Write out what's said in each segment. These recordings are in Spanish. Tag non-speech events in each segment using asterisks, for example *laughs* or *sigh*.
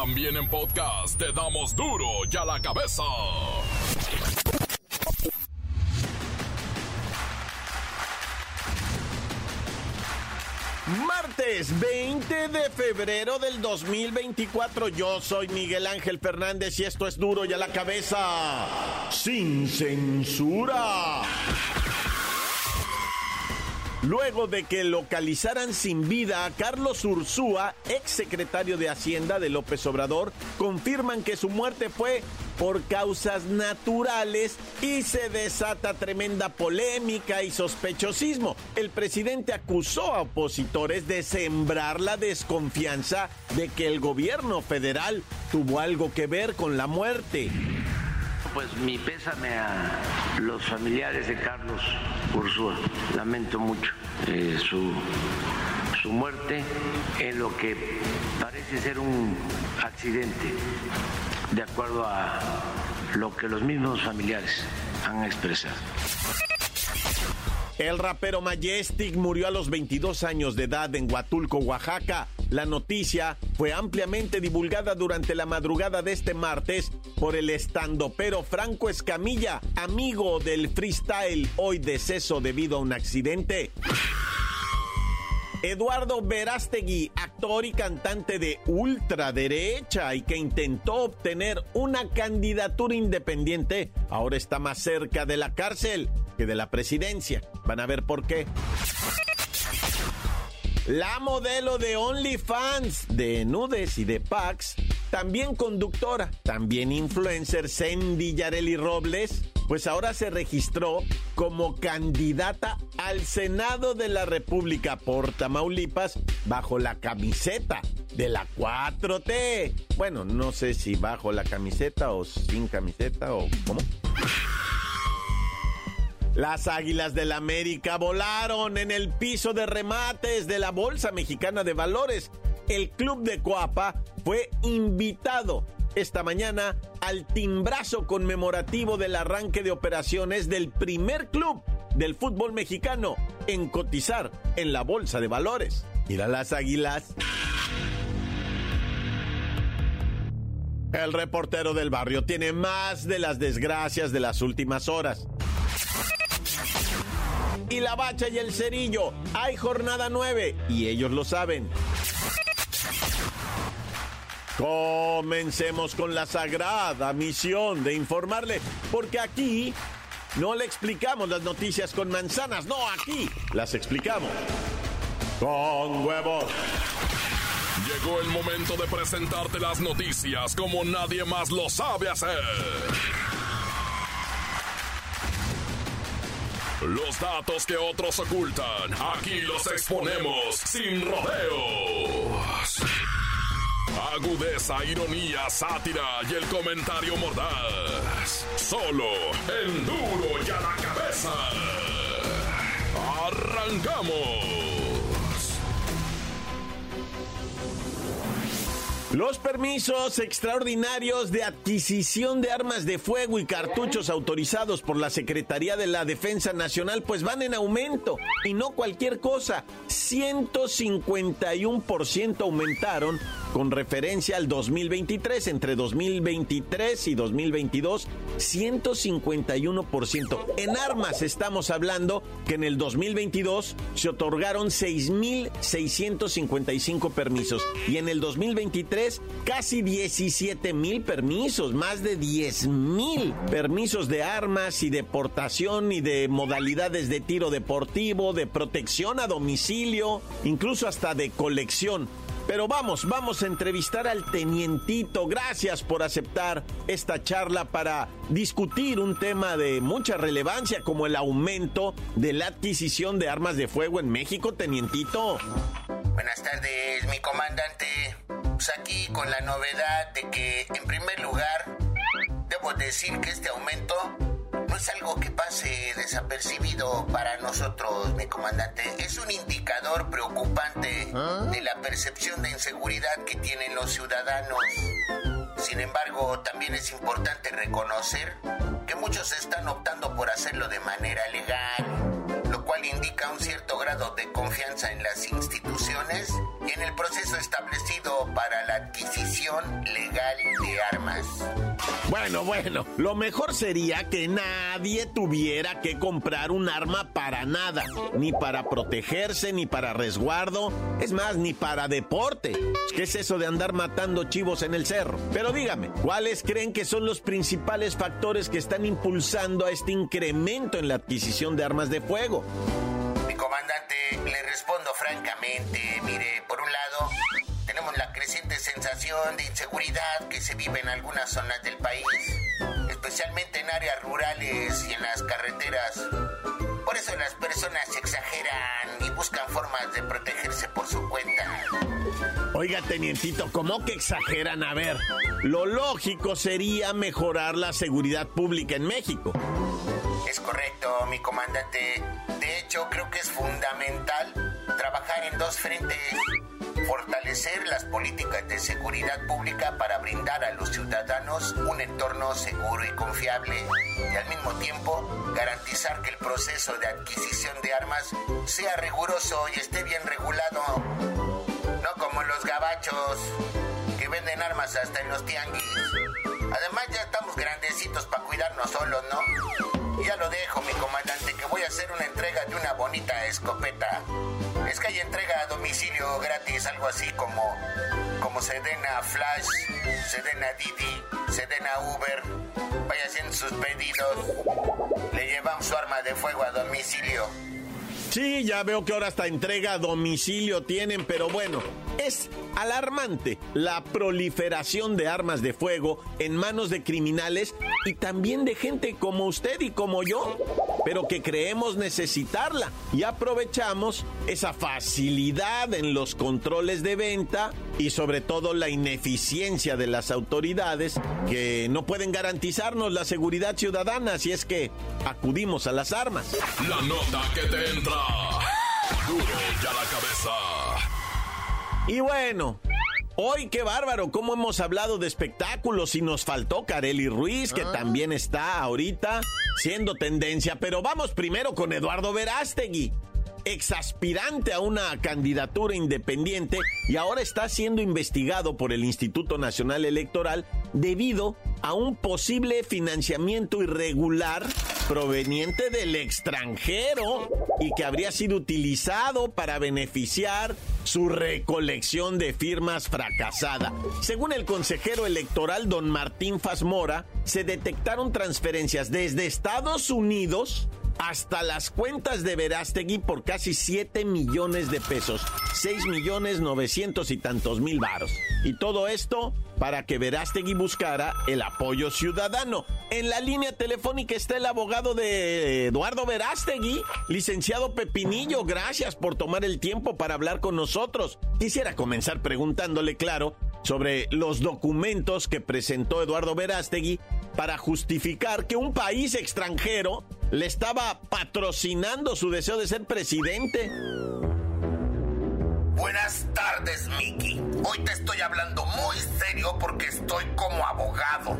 También en podcast te damos duro y a la cabeza. Martes 20 de febrero del 2024. Yo soy Miguel Ángel Fernández y esto es duro y a la cabeza. Sin censura. Luego de que localizaran sin vida a Carlos Ursúa, ex secretario de Hacienda de López Obrador, confirman que su muerte fue por causas naturales y se desata tremenda polémica y sospechosismo. El presidente acusó a opositores de sembrar la desconfianza de que el gobierno federal tuvo algo que ver con la muerte. Pues mi pésame a los familiares de Carlos Ursúa. Lamento mucho eh, su, su muerte en lo que parece ser un accidente de acuerdo a lo que los mismos familiares han expresado. El rapero Majestic murió a los 22 años de edad en Huatulco, Oaxaca. La noticia fue ampliamente divulgada durante la madrugada de este martes por el estandopero Franco Escamilla, amigo del freestyle, hoy deceso debido a un accidente. Eduardo Verástegui, actor y cantante de ultraderecha y que intentó obtener una candidatura independiente, ahora está más cerca de la cárcel de la presidencia. Van a ver por qué. La modelo de OnlyFans, de nudes y de packs, también conductora, también influencer Sandy Yareli Robles, pues ahora se registró como candidata al Senado de la República por Tamaulipas bajo la camiseta de la 4T. Bueno, no sé si bajo la camiseta o sin camiseta o cómo. Las Águilas del América volaron en el piso de remates de la Bolsa Mexicana de Valores. El club de Coapa fue invitado esta mañana al timbrazo conmemorativo del arranque de operaciones del primer club del fútbol mexicano en cotizar en la Bolsa de Valores. Mira las Águilas. El reportero del barrio tiene más de las desgracias de las últimas horas y la bacha y el cerillo. Hay jornada 9 y ellos lo saben. Comencemos con la sagrada misión de informarle, porque aquí no le explicamos las noticias con manzanas, no, aquí las explicamos con huevos. Llegó el momento de presentarte las noticias como nadie más lo sabe hacer. Los datos que otros ocultan, aquí los exponemos sin rodeos. Agudeza, ironía, sátira y el comentario mordaz. Solo en duro y a la cabeza. Arrancamos. Los permisos extraordinarios de adquisición de armas de fuego y cartuchos autorizados por la Secretaría de la Defensa Nacional pues van en aumento y no cualquier cosa. 151% aumentaron con referencia al 2023, entre 2023 y 2022, 151%. En armas estamos hablando que en el 2022 se otorgaron 6.655 permisos y en el 2023 casi 17 mil permisos, más de 10 mil permisos de armas y deportación y de modalidades de tiro deportivo, de protección a domicilio, incluso hasta de colección. Pero vamos, vamos a entrevistar al tenientito. Gracias por aceptar esta charla para discutir un tema de mucha relevancia como el aumento de la adquisición de armas de fuego en México, tenientito. Buenas tardes, mi comandante. Pues aquí con la novedad de que, en primer lugar, debo decir que este aumento es algo que pase desapercibido para nosotros, mi comandante. Es un indicador preocupante de la percepción de inseguridad que tienen los ciudadanos. Sin embargo, también es importante reconocer que muchos están optando por hacerlo de manera legal cual indica un cierto grado de confianza en las instituciones y en el proceso establecido para la adquisición legal de armas. Bueno, bueno, lo mejor sería que nadie tuviera que comprar un arma para nada, ni para protegerse, ni para resguardo, es más, ni para deporte. ¿Qué es eso de andar matando chivos en el cerro? Pero dígame, ¿cuáles creen que son los principales factores que están impulsando a este incremento en la adquisición de armas de fuego? Mi comandante, le respondo francamente, mire, por un lado, sensación de inseguridad que se vive en algunas zonas del país, especialmente en áreas rurales y en las carreteras. Por eso las personas exageran y buscan formas de protegerse por su cuenta. Oiga, tenientito, ¿cómo que exageran? A ver, lo lógico sería mejorar la seguridad pública en México. Es correcto, mi comandante. De hecho, creo que es fundamental trabajar en dos frentes. Fortalecer las políticas de seguridad pública para brindar a los ciudadanos un entorno seguro y confiable. Y al mismo tiempo, garantizar que el proceso de adquisición de armas sea riguroso y esté bien regulado. No como los gabachos, que venden armas hasta en los tianguis. Además, ya estamos grandecitos para cuidarnos solos, ¿no? Ya lo dejo, mi comandante, que voy a hacer una entrega de una bonita escopeta. Es que hay entrega a domicilio gratis, algo así como, como Sedena Flash, Sedena Didi, Sedena Uber. Vaya haciendo sus pedidos. Le llevan su arma de fuego a domicilio. Sí, ya veo que ahora hasta entrega a domicilio tienen, pero bueno, es alarmante la proliferación de armas de fuego en manos de criminales y también de gente como usted y como yo, pero que creemos necesitarla y aprovechamos esa facilidad en los controles de venta y sobre todo la ineficiencia de las autoridades que no pueden garantizarnos la seguridad ciudadana si es que acudimos a las armas. La nota que te entra. Duro ya la cabeza. Y bueno, Hoy qué bárbaro, cómo hemos hablado de espectáculos y nos faltó Kareli Ruiz, que también está ahorita siendo tendencia, pero vamos primero con Eduardo Verástegui, exaspirante a una candidatura independiente y ahora está siendo investigado por el Instituto Nacional Electoral debido a un posible financiamiento irregular proveniente del extranjero y que habría sido utilizado para beneficiar su recolección de firmas fracasada. Según el consejero electoral don Martín Fasmora, se detectaron transferencias desde Estados Unidos hasta las cuentas de Verástegui por casi 7 millones de pesos, 6 millones 900 y tantos mil varos. Y todo esto para que Verástegui buscara el apoyo ciudadano. En la línea telefónica está el abogado de Eduardo Verástegui, licenciado Pepinillo. Gracias por tomar el tiempo para hablar con nosotros. Quisiera comenzar preguntándole, claro, sobre los documentos que presentó Eduardo Verástegui para justificar que un país extranjero le estaba patrocinando su deseo de ser presidente. Buenas tardes, Mickey. Hoy te estoy hablando muy serio porque estoy como abogado.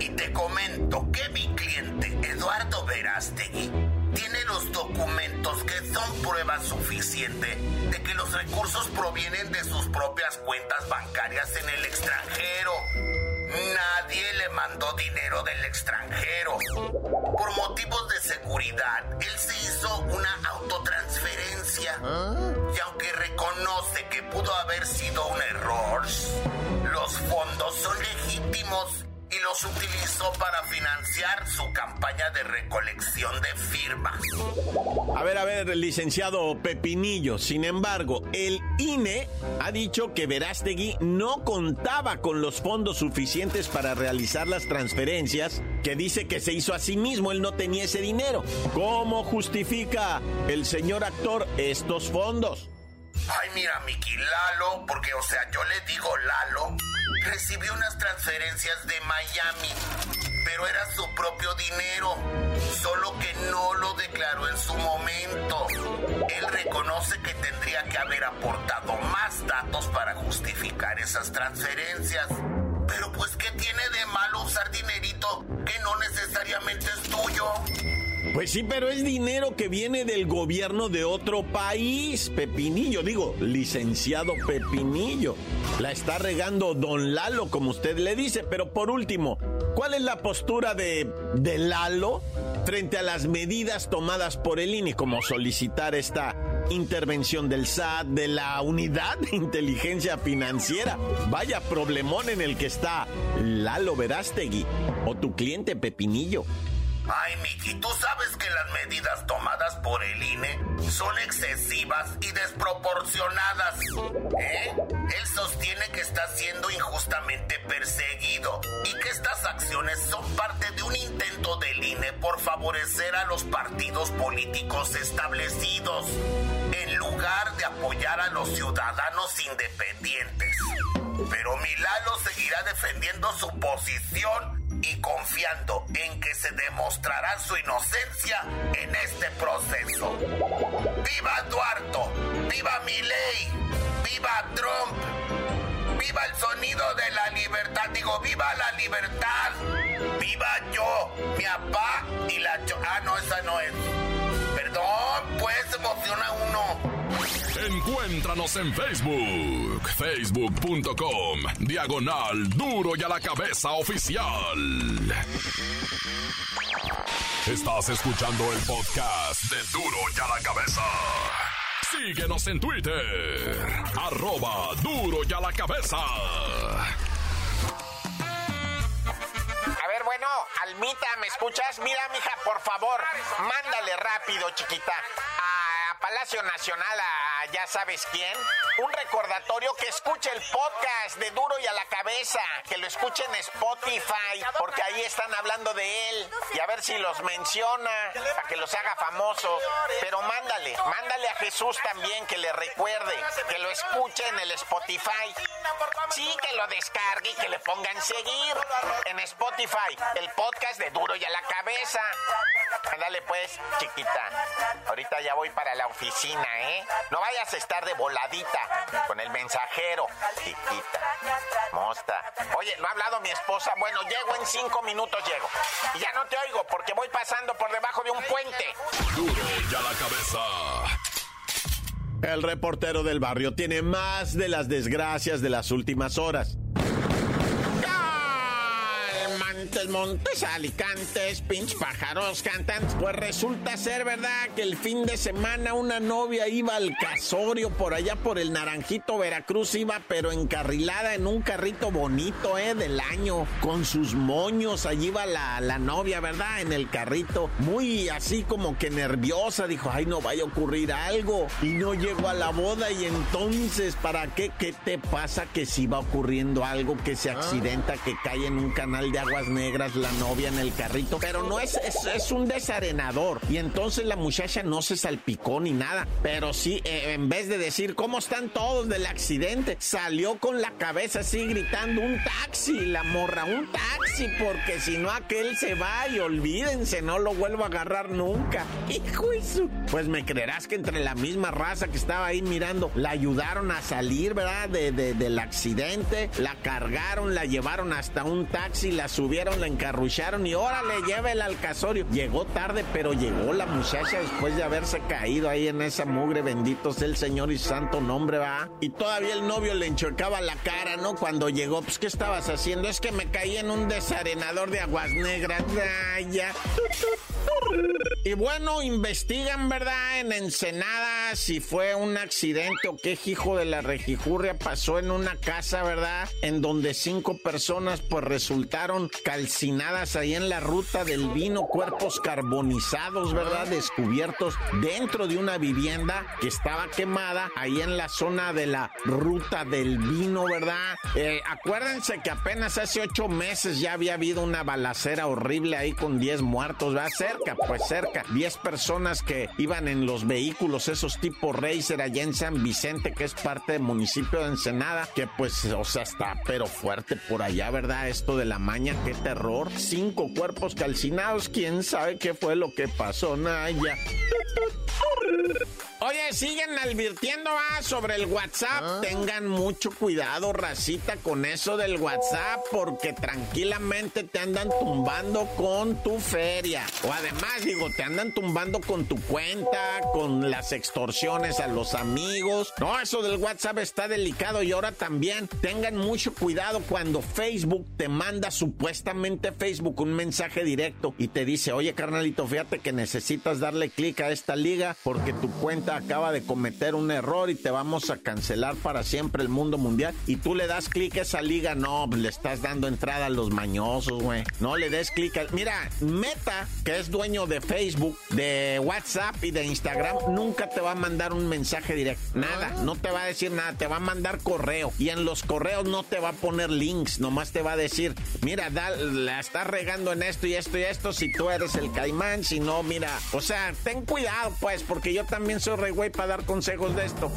Y te comento que mi cliente, Eduardo Verástegui, documentos que son prueba suficiente de que los recursos provienen de sus propias cuentas bancarias en el extranjero. Nadie le mandó dinero del extranjero. Por motivos de seguridad, él se hizo una autotransferencia. Y aunque reconoce que pudo haber sido un error, los fondos son legítimos y los utilizó para financiar su campaña de recolección de firmas. A ver, a ver, licenciado Pepinillo, sin embargo, el INE ha dicho que Verástegui no contaba con los fondos suficientes para realizar las transferencias que dice que se hizo a sí mismo, él no tenía ese dinero. ¿Cómo justifica el señor actor estos fondos? Ay, mira, Miki, Lalo, porque, o sea, yo le digo Lalo, recibió unas transferencias de Miami, pero era su propio dinero, solo que no lo declaró en su momento. Él reconoce que tendría que haber aportado más datos para justificar esas transferencias. Pero pues, ¿qué tiene de malo usar dinerito que no necesariamente es tuyo? Pues sí, pero es dinero que viene del gobierno de otro país, Pepinillo, digo, licenciado Pepinillo. La está regando don Lalo, como usted le dice, pero por último, ¿cuál es la postura de, de Lalo frente a las medidas tomadas por el INE, como solicitar esta intervención del SAT, de la unidad de inteligencia financiera? Vaya problemón en el que está Lalo Verástegui o tu cliente Pepinillo. Ay, Miki, tú sabes que las medidas tomadas por el INE son excesivas y desproporcionadas. ¿Eh? Él sostiene que está siendo injustamente perseguido y que estas acciones son parte de un intento del INE por favorecer a los partidos políticos establecidos, en lugar de apoyar a los ciudadanos independientes. Pero Milano seguirá defendiendo su posición y confiando en que se demostrará su inocencia en este proceso. ¡Viva Duarto! ¡Viva Milei! ¡Viva Trump! ¡Viva el sonido de la libertad! Digo, ¡viva la libertad! ¡Viva yo, mi papá y la... Ah, no, esa no es. Perdón, pues emociona uno. Encuéntranos en Facebook, facebook.com, diagonal duro y a la cabeza oficial. Estás escuchando el podcast de duro y a la cabeza. Síguenos en Twitter, arroba duro y a la cabeza. A ver, bueno, Almita, ¿me escuchas? Mira, mija, por favor, mándale rápido, chiquita, a Palacio Nacional, a ya sabes quién, un recordatorio que escuche el podcast de Duro y a la Cabeza, que lo escuche en Spotify, porque ahí están hablando de él, y a ver si los menciona, para que los haga famosos. Pero mándale, mándale a Jesús también, que le recuerde, que lo escuche en el Spotify. Sí, que lo descargue y que le pongan seguir en Spotify, el podcast de Duro y a la Cabeza. Ándale pues, chiquita. Ahorita ya voy para la oficina, ¿eh? No vayas a estar de voladita con el mensajero, chiquita. Mosta. Oye, ¿no ha hablado mi esposa? Bueno, llego en cinco minutos, llego. Y ya no te oigo porque voy pasando por debajo de un puente. Duro y a la cabeza. El reportero del barrio tiene más de las desgracias de las últimas horas. Montes, montes, alicantes, pinch pájaros, cantantes. Pues resulta ser verdad que el fin de semana una novia iba al casorio por allá por el Naranjito, Veracruz, iba pero encarrilada en un carrito bonito, eh, del año, con sus moños. Allí iba la, la novia, ¿verdad? En el carrito, muy así como que nerviosa. Dijo, ay, no vaya a ocurrir algo. Y no llegó a la boda. Y entonces, ¿para qué? ¿Qué te pasa que si va ocurriendo algo, que se accidenta, que cae en un canal de aguas negras la novia en el carrito, pero no es, es, un desarenador. Y entonces la muchacha no se salpicó ni nada, pero sí, eh, en vez de decir cómo están todos del accidente, salió con la cabeza así gritando un taxi, la morra, un taxi, porque si no aquel se va y olvídense, no lo vuelvo a agarrar nunca. *laughs* Hijo eso. Pues me creerás que entre la misma raza que estaba ahí mirando, la ayudaron a salir, ¿verdad? De, de, del accidente, la cargaron, la llevaron hasta un taxi, la subieron, la encarrucharon y órale, llévela al casorio. Llegó tarde, pero llegó la muchacha después de haberse caído ahí en esa mugre. Bendito sea el Señor y santo nombre, va. Y todavía el novio le enchocaba la cara, ¿no? Cuando llegó, pues, ¿qué estabas haciendo? Es que me caí en un desarenador de aguas negras. Ya. Y bueno, investigan, ¿verdad? En Ensenada si fue un accidente o qué hijo de la rejijurria pasó en una casa, ¿verdad? En donde cinco personas pues resultaron calcinadas ahí en la ruta del vino, cuerpos carbonizados, ¿verdad? Descubiertos dentro de una vivienda que estaba quemada ahí en la zona de la ruta del vino, ¿verdad? Eh, acuérdense que apenas hace ocho meses ya había habido una balacera horrible ahí con diez muertos, ¿verdad? Cerca, pues cerca. Diez personas que iban en los vehículos, esos tipo Racer allá en San Vicente, que es parte del municipio de Ensenada, que pues, o sea, está pero fuerte por allá, ¿verdad? Esto de la maña, qué terror. Cinco cuerpos calcinados, quién sabe qué fue lo que pasó, Naya. Oye, siguen advirtiendo ah, sobre el WhatsApp. Ah. Tengan mucho cuidado, racita, con eso del WhatsApp, porque tranquilamente te andan tumbando con tu feria. O además, digo, te andan tumbando con tu cuenta, con las extorsiones a los amigos. No, eso del WhatsApp está delicado y ahora también tengan mucho cuidado cuando Facebook te manda supuestamente Facebook un mensaje directo y te dice, oye carnalito, fíjate que necesitas darle clic a esta liga porque tu cuenta acaba de cometer un error y te vamos a cancelar para siempre el mundo mundial. Y tú le das clic a esa liga, no, le estás dando entrada a los mañosos, güey. No le des clic a... Mira, Meta, que es dueño de Facebook, de WhatsApp y de Instagram, nunca te va a mandar un mensaje directo. Nada, no te va a decir nada, te va a mandar correo. Y en los correos no te va a poner links, nomás te va a decir, mira, la estás regando en esto y esto y esto si tú eres el caimán, si no, mira, o sea, ten cuidado pues, porque yo también soy re güey para dar consejos de esto.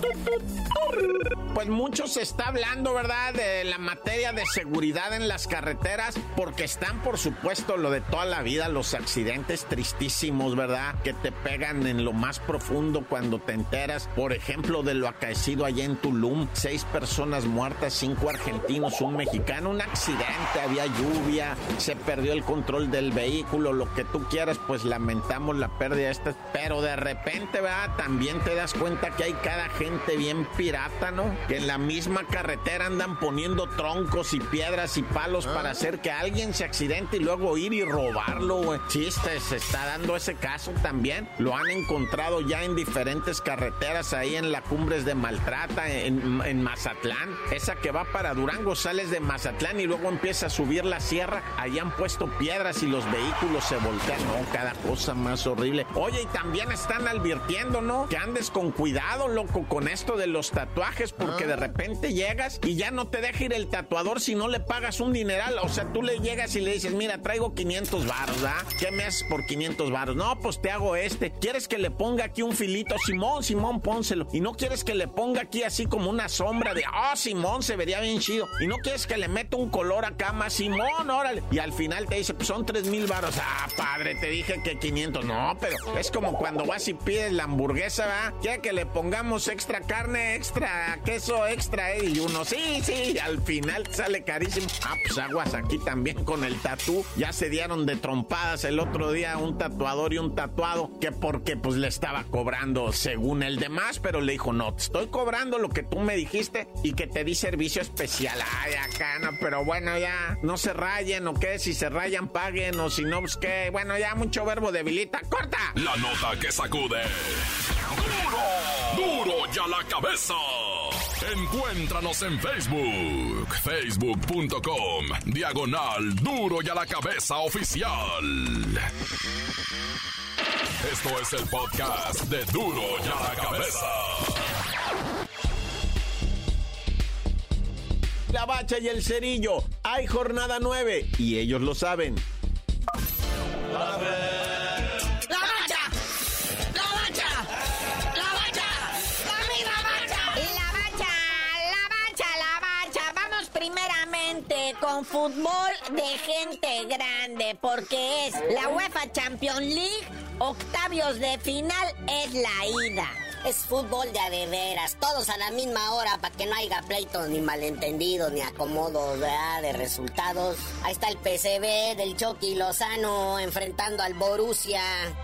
Pues mucho se está hablando, ¿verdad? De la materia de seguridad en las carreteras, porque están, por supuesto, lo de toda la vida, los accidentes tristísimos, ¿verdad? Que te pegan en lo más profundo cuando te enteras, por ejemplo, de lo acaecido allá en Tulum, seis personas muertas, cinco argentinos, un mexicano, un accidente, había lluvia, se perdió el control del vehículo, lo que tú quieras, pues lamentamos la pérdida esta, pero de repente, ¿verdad? También te das cuenta que hay cada gente bien pirata, ¿no? Que en la misma carretera andan poniendo troncos y piedras y palos para ah. hacer que alguien se accidente y luego ir y robarlo, güey. Sí, este, se está dando ese caso también. Lo han encontrado ya en diferentes carreteras ahí en la Cumbres de Maltrata, en, en Mazatlán. Esa que va para Durango, sales de Mazatlán y luego empieza a subir la sierra. Ahí han puesto piedras y los vehículos se voltean. No, cada cosa más horrible. Oye, y también están advirtiendo, ¿no? Que andes con cuidado, loco, con esto de los tatuajes, porque de ah. repente llegas y ya no te deja ir el tatuador si no le pagas un dineral. O sea, tú le llegas y le dices, mira, traigo 500 baros, ¿ah? ¿Qué me haces por 500 baros? No, pues te hago este. ¿Quieres que le ponga aquí un filito? Simón, Simón, pónselo. Y no quieres que le ponga aquí así como una sombra de, oh, Simón, se vería bien chido. Y no quieres que le meta un color acá más, Simón, órale. Y al final te dice, pues son 3 mil baros. Ah, padre, te dije que 500. No, pero es como cuando vas y pides la hamburguesa, ¿va? Quiere que le pongamos extra carne, extra queso, extra, ¿eh? Y uno, sí, sí, al final sale carísimo. Ah, pues aguas aquí también con el tatú. Ya se dieron de trompadas el otro día un tatuador y un tatuado, que porque pues le estaba cobrando según el demás, pero le dijo, no, estoy cobrando lo que tú me dijiste y que te di servicio especial. Ay, acá no, pero bueno, ya no se rayen o qué, si se rayan paguen o si no, pues qué, bueno, ya mucho verbo debilita. ¡Corta! La nota que sacude. ¡Duro! ¡Duro ya la cabeza! Encuéntranos en Facebook, facebook.com, diagonal Duro y a la cabeza oficial. Esto es el podcast de Duro y a la cabeza. La bacha y el cerillo, hay jornada 9 y ellos lo saben. Fútbol de gente grande, porque es la UEFA Champions League, octavios de final es la ida es fútbol de adeveras, todos a la misma hora para que no haya pleitos ni malentendidos ni acomodos de resultados. Ahí está el PCB del Chucky Lozano enfrentando al Borussia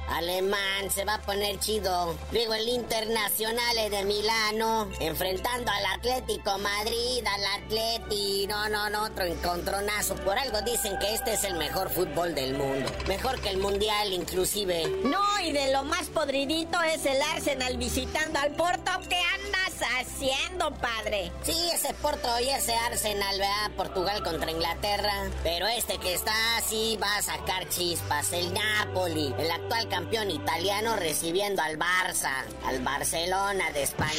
alemán, se va a poner chido. Luego el Internacional de Milano enfrentando al Atlético Madrid, al Atleti, no, no, no, otro encontronazo. Por algo dicen que este es el mejor fútbol del mundo, mejor que el Mundial inclusive. No, y de lo más podridito es el Arsenal visitante al Porto. ¿Qué andas haciendo, padre? Sí, ese Porto y ese Arsenal, ¿verdad? Portugal contra Inglaterra. Pero este que está así va a sacar chispas. El Napoli, el actual campeón italiano, recibiendo al Barça, al Barcelona de España.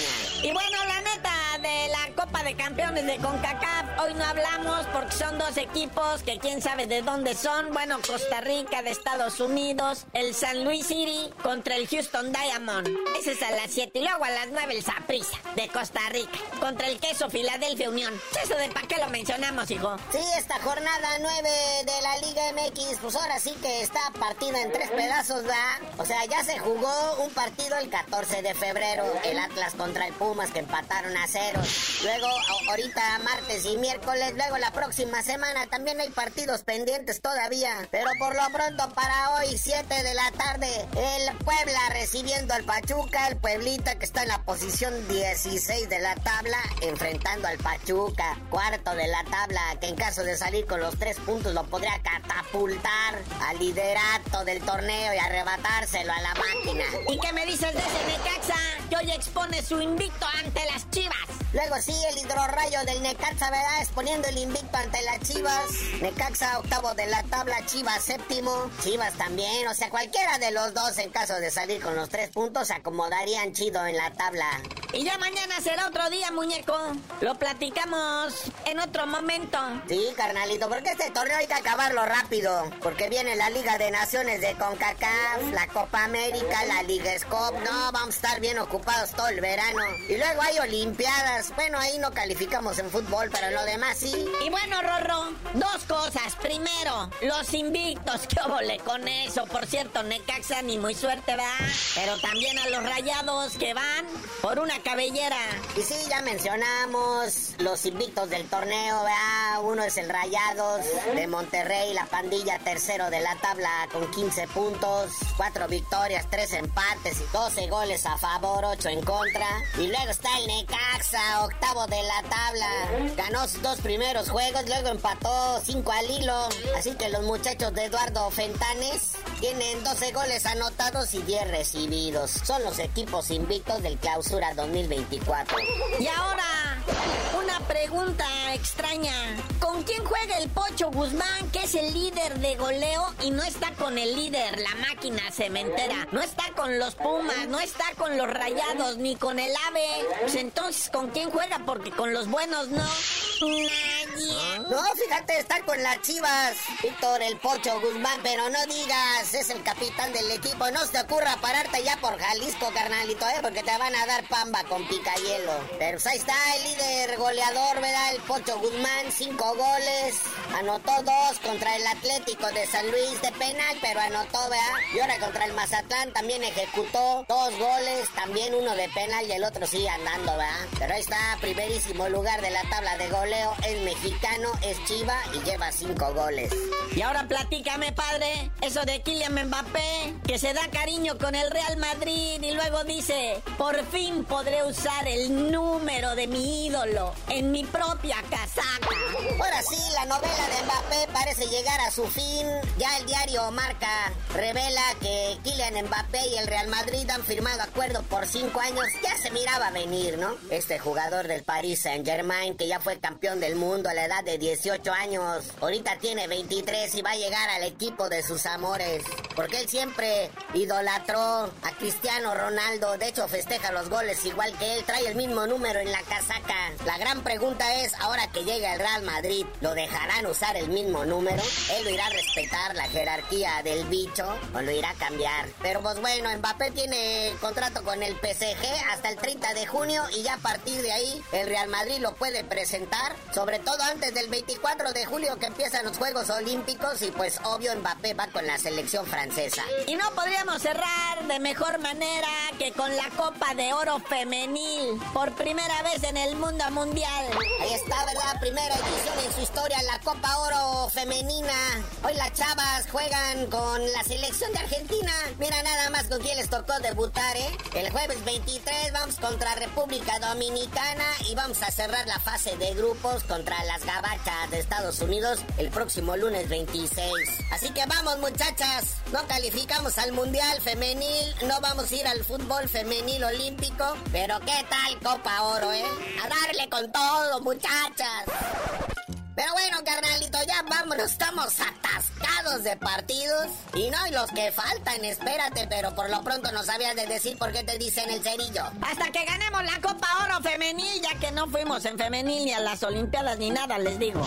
Y bueno, la neta, de la Copa de Campeones de CONCACAF, hoy no hablamos porque son dos equipos que quién sabe de dónde son. Bueno, Costa Rica de Estados Unidos, el San Luis City contra el Houston Diamond. Ese es a las 7 y luego a las 9 el Saprissa de Costa Rica contra el Queso Filadelfia Unión. Eso de para qué lo mencionamos, hijo. Sí, esta jornada 9 de la Liga MX, pues ahora sí que está partida en tres pedazos, ¿verdad? O sea, ya se jugó un partido el 14 de febrero, el Atlas contra el Pumas que empataron a cero. Luego, ahorita martes y miércoles, luego la próxima semana también hay partidos pendientes todavía. Pero por lo pronto para hoy, 7 de la tarde, el Puebla recibiendo al Pachuca, el Pueblita que está en la posición 16 de la tabla, enfrentando al Pachuca, cuarto de la tabla, que en caso de salir con los tres puntos lo podría catapultar al liderato del torneo y arrebatárselo a la máquina. ¿Y qué me dices de ese Necaxa que hoy expone su invicto ante las Chivas? Luego sí, el hidrorrayo del Necaxa, ¿verdad? Exponiendo el invicto ante las Chivas. Necaxa octavo de la tabla, Chivas séptimo. Chivas también, o sea, cualquiera de los dos en caso de salir con los tres puntos se acomodarían chido en la tabla. Y ya mañana será otro día, muñeco. Lo platicamos en otro momento. Sí, carnalito, porque este torneo hay que acabarlo rápido. Porque viene la Liga de Naciones de CONCACAF, la Copa América, la Liga Scop. No, vamos a estar bien ocupados todo el verano. Y luego hay Olimpiadas bueno, ahí no calificamos en fútbol, pero en lo demás sí. Y bueno, Rorro, dos cosas. Primero, los invictos. *laughs* ¿Qué óvole con eso? Por cierto, Necaxa ni muy suerte, ¿verdad? Pero también a los rayados que van por una cabellera. Y sí, ya mencionamos los invictos del torneo, ¿verdad? Uno es el Rayados de Monterrey, la pandilla tercero de la tabla con 15 puntos, cuatro victorias, tres empates y 12 goles a favor, 8 en contra. Y luego está el Necaxa octavo de la tabla. Ganó sus dos primeros juegos, luego empató cinco al hilo. Así que los muchachos de Eduardo Fentanes tienen 12 goles anotados y 10 recibidos. Son los equipos invictos del Clausura 2024. Y ahora, una pregunta extraña. ¿Con quién juega el Pocho Guzmán, que es el líder de goleo y no está con el líder, la máquina cementera? No está con los Pumas, no está con los Rayados, ni con el AVE. Pues entonces, ¿con quién juega? Porque con los buenos no. No, fíjate, está con las chivas. Víctor el Pocho Guzmán, pero no digas, es el capitán del equipo. No se te ocurra pararte ya por Jalisco, carnalito, ¿eh? Porque te van a dar pamba con picayelo. Pero pues ahí está el líder goleador, ¿verdad? El Pocho Guzmán, cinco goles. Anotó dos contra el Atlético de San Luis de penal, pero anotó, ¿verdad? Y ahora contra el Mazatlán también ejecutó dos goles, también uno de penal y el otro sigue andando, ¿verdad? Pero ahí está, primerísimo lugar de la tabla de goleo. Es mexicano, es Chiva y lleva cinco goles. Y ahora platícame, padre, eso de Kylian Mbappé, que se da cariño con el Real Madrid y luego dice, por fin podré usar el número de mi ídolo en mi propia casaca. Ahora sí, la novela de Mbappé parece llegar a su fin. Ya el diario Marca revela que Kylian Mbappé y el Real Madrid han firmado acuerdo por cinco años. Ya se miraba venir, ¿no? Este jugador del Paris Saint Germain, que ya fue campeón del mundo a la edad de 18 años, ahorita tiene 23 y va a llegar al equipo de sus amores. Porque él siempre idolatró a Cristiano Ronaldo. De hecho, festeja los goles igual que él. Trae el mismo número en la casaca. La gran pregunta es, ahora que llega el Real Madrid, ¿lo dejarán usar el mismo número? ¿Él lo irá a respetar la jerarquía del bicho o lo irá a cambiar? Pero pues bueno, Mbappé tiene contrato con el PSG hasta el 30 de junio y ya a partir de ahí el Real Madrid lo puede presentar, sobre todo antes del 24 de julio que empiezan los Juegos Olímpicos y pues obvio Mbappé va con la selección francesa. Y no podríamos cerrar de mejor manera que con la Copa de Oro Femenil, por primera vez en el mundo mundial. Ahí está, ¿verdad? Primera edición en su historia, la Copa Oro Femenina. Hoy las chavas juegan con la selección de Argentina. Mira nada más con quién les tocó debutar, ¿eh? El jueves 23 vamos contra República Dominicana y vamos a cerrar la fase de grupos contra las gabachas de Estados Unidos el próximo lunes 26. Así que vamos muchachas, no calificamos al Mundial Femenil, no vamos a ir al fútbol femenil olímpico, pero ¿qué tal Copa Oro, eh? A darle con todo muchachas. Pero bueno, carnalito, ya vámonos, estamos atascados de partidos. Y no, y los que faltan, espérate, pero por lo pronto no sabías de decir por qué te dicen el cerillo. Hasta que ganemos la Copa Oro Femenil, ya que no fuimos en femenil ni a las Olimpiadas ni nada, les digo.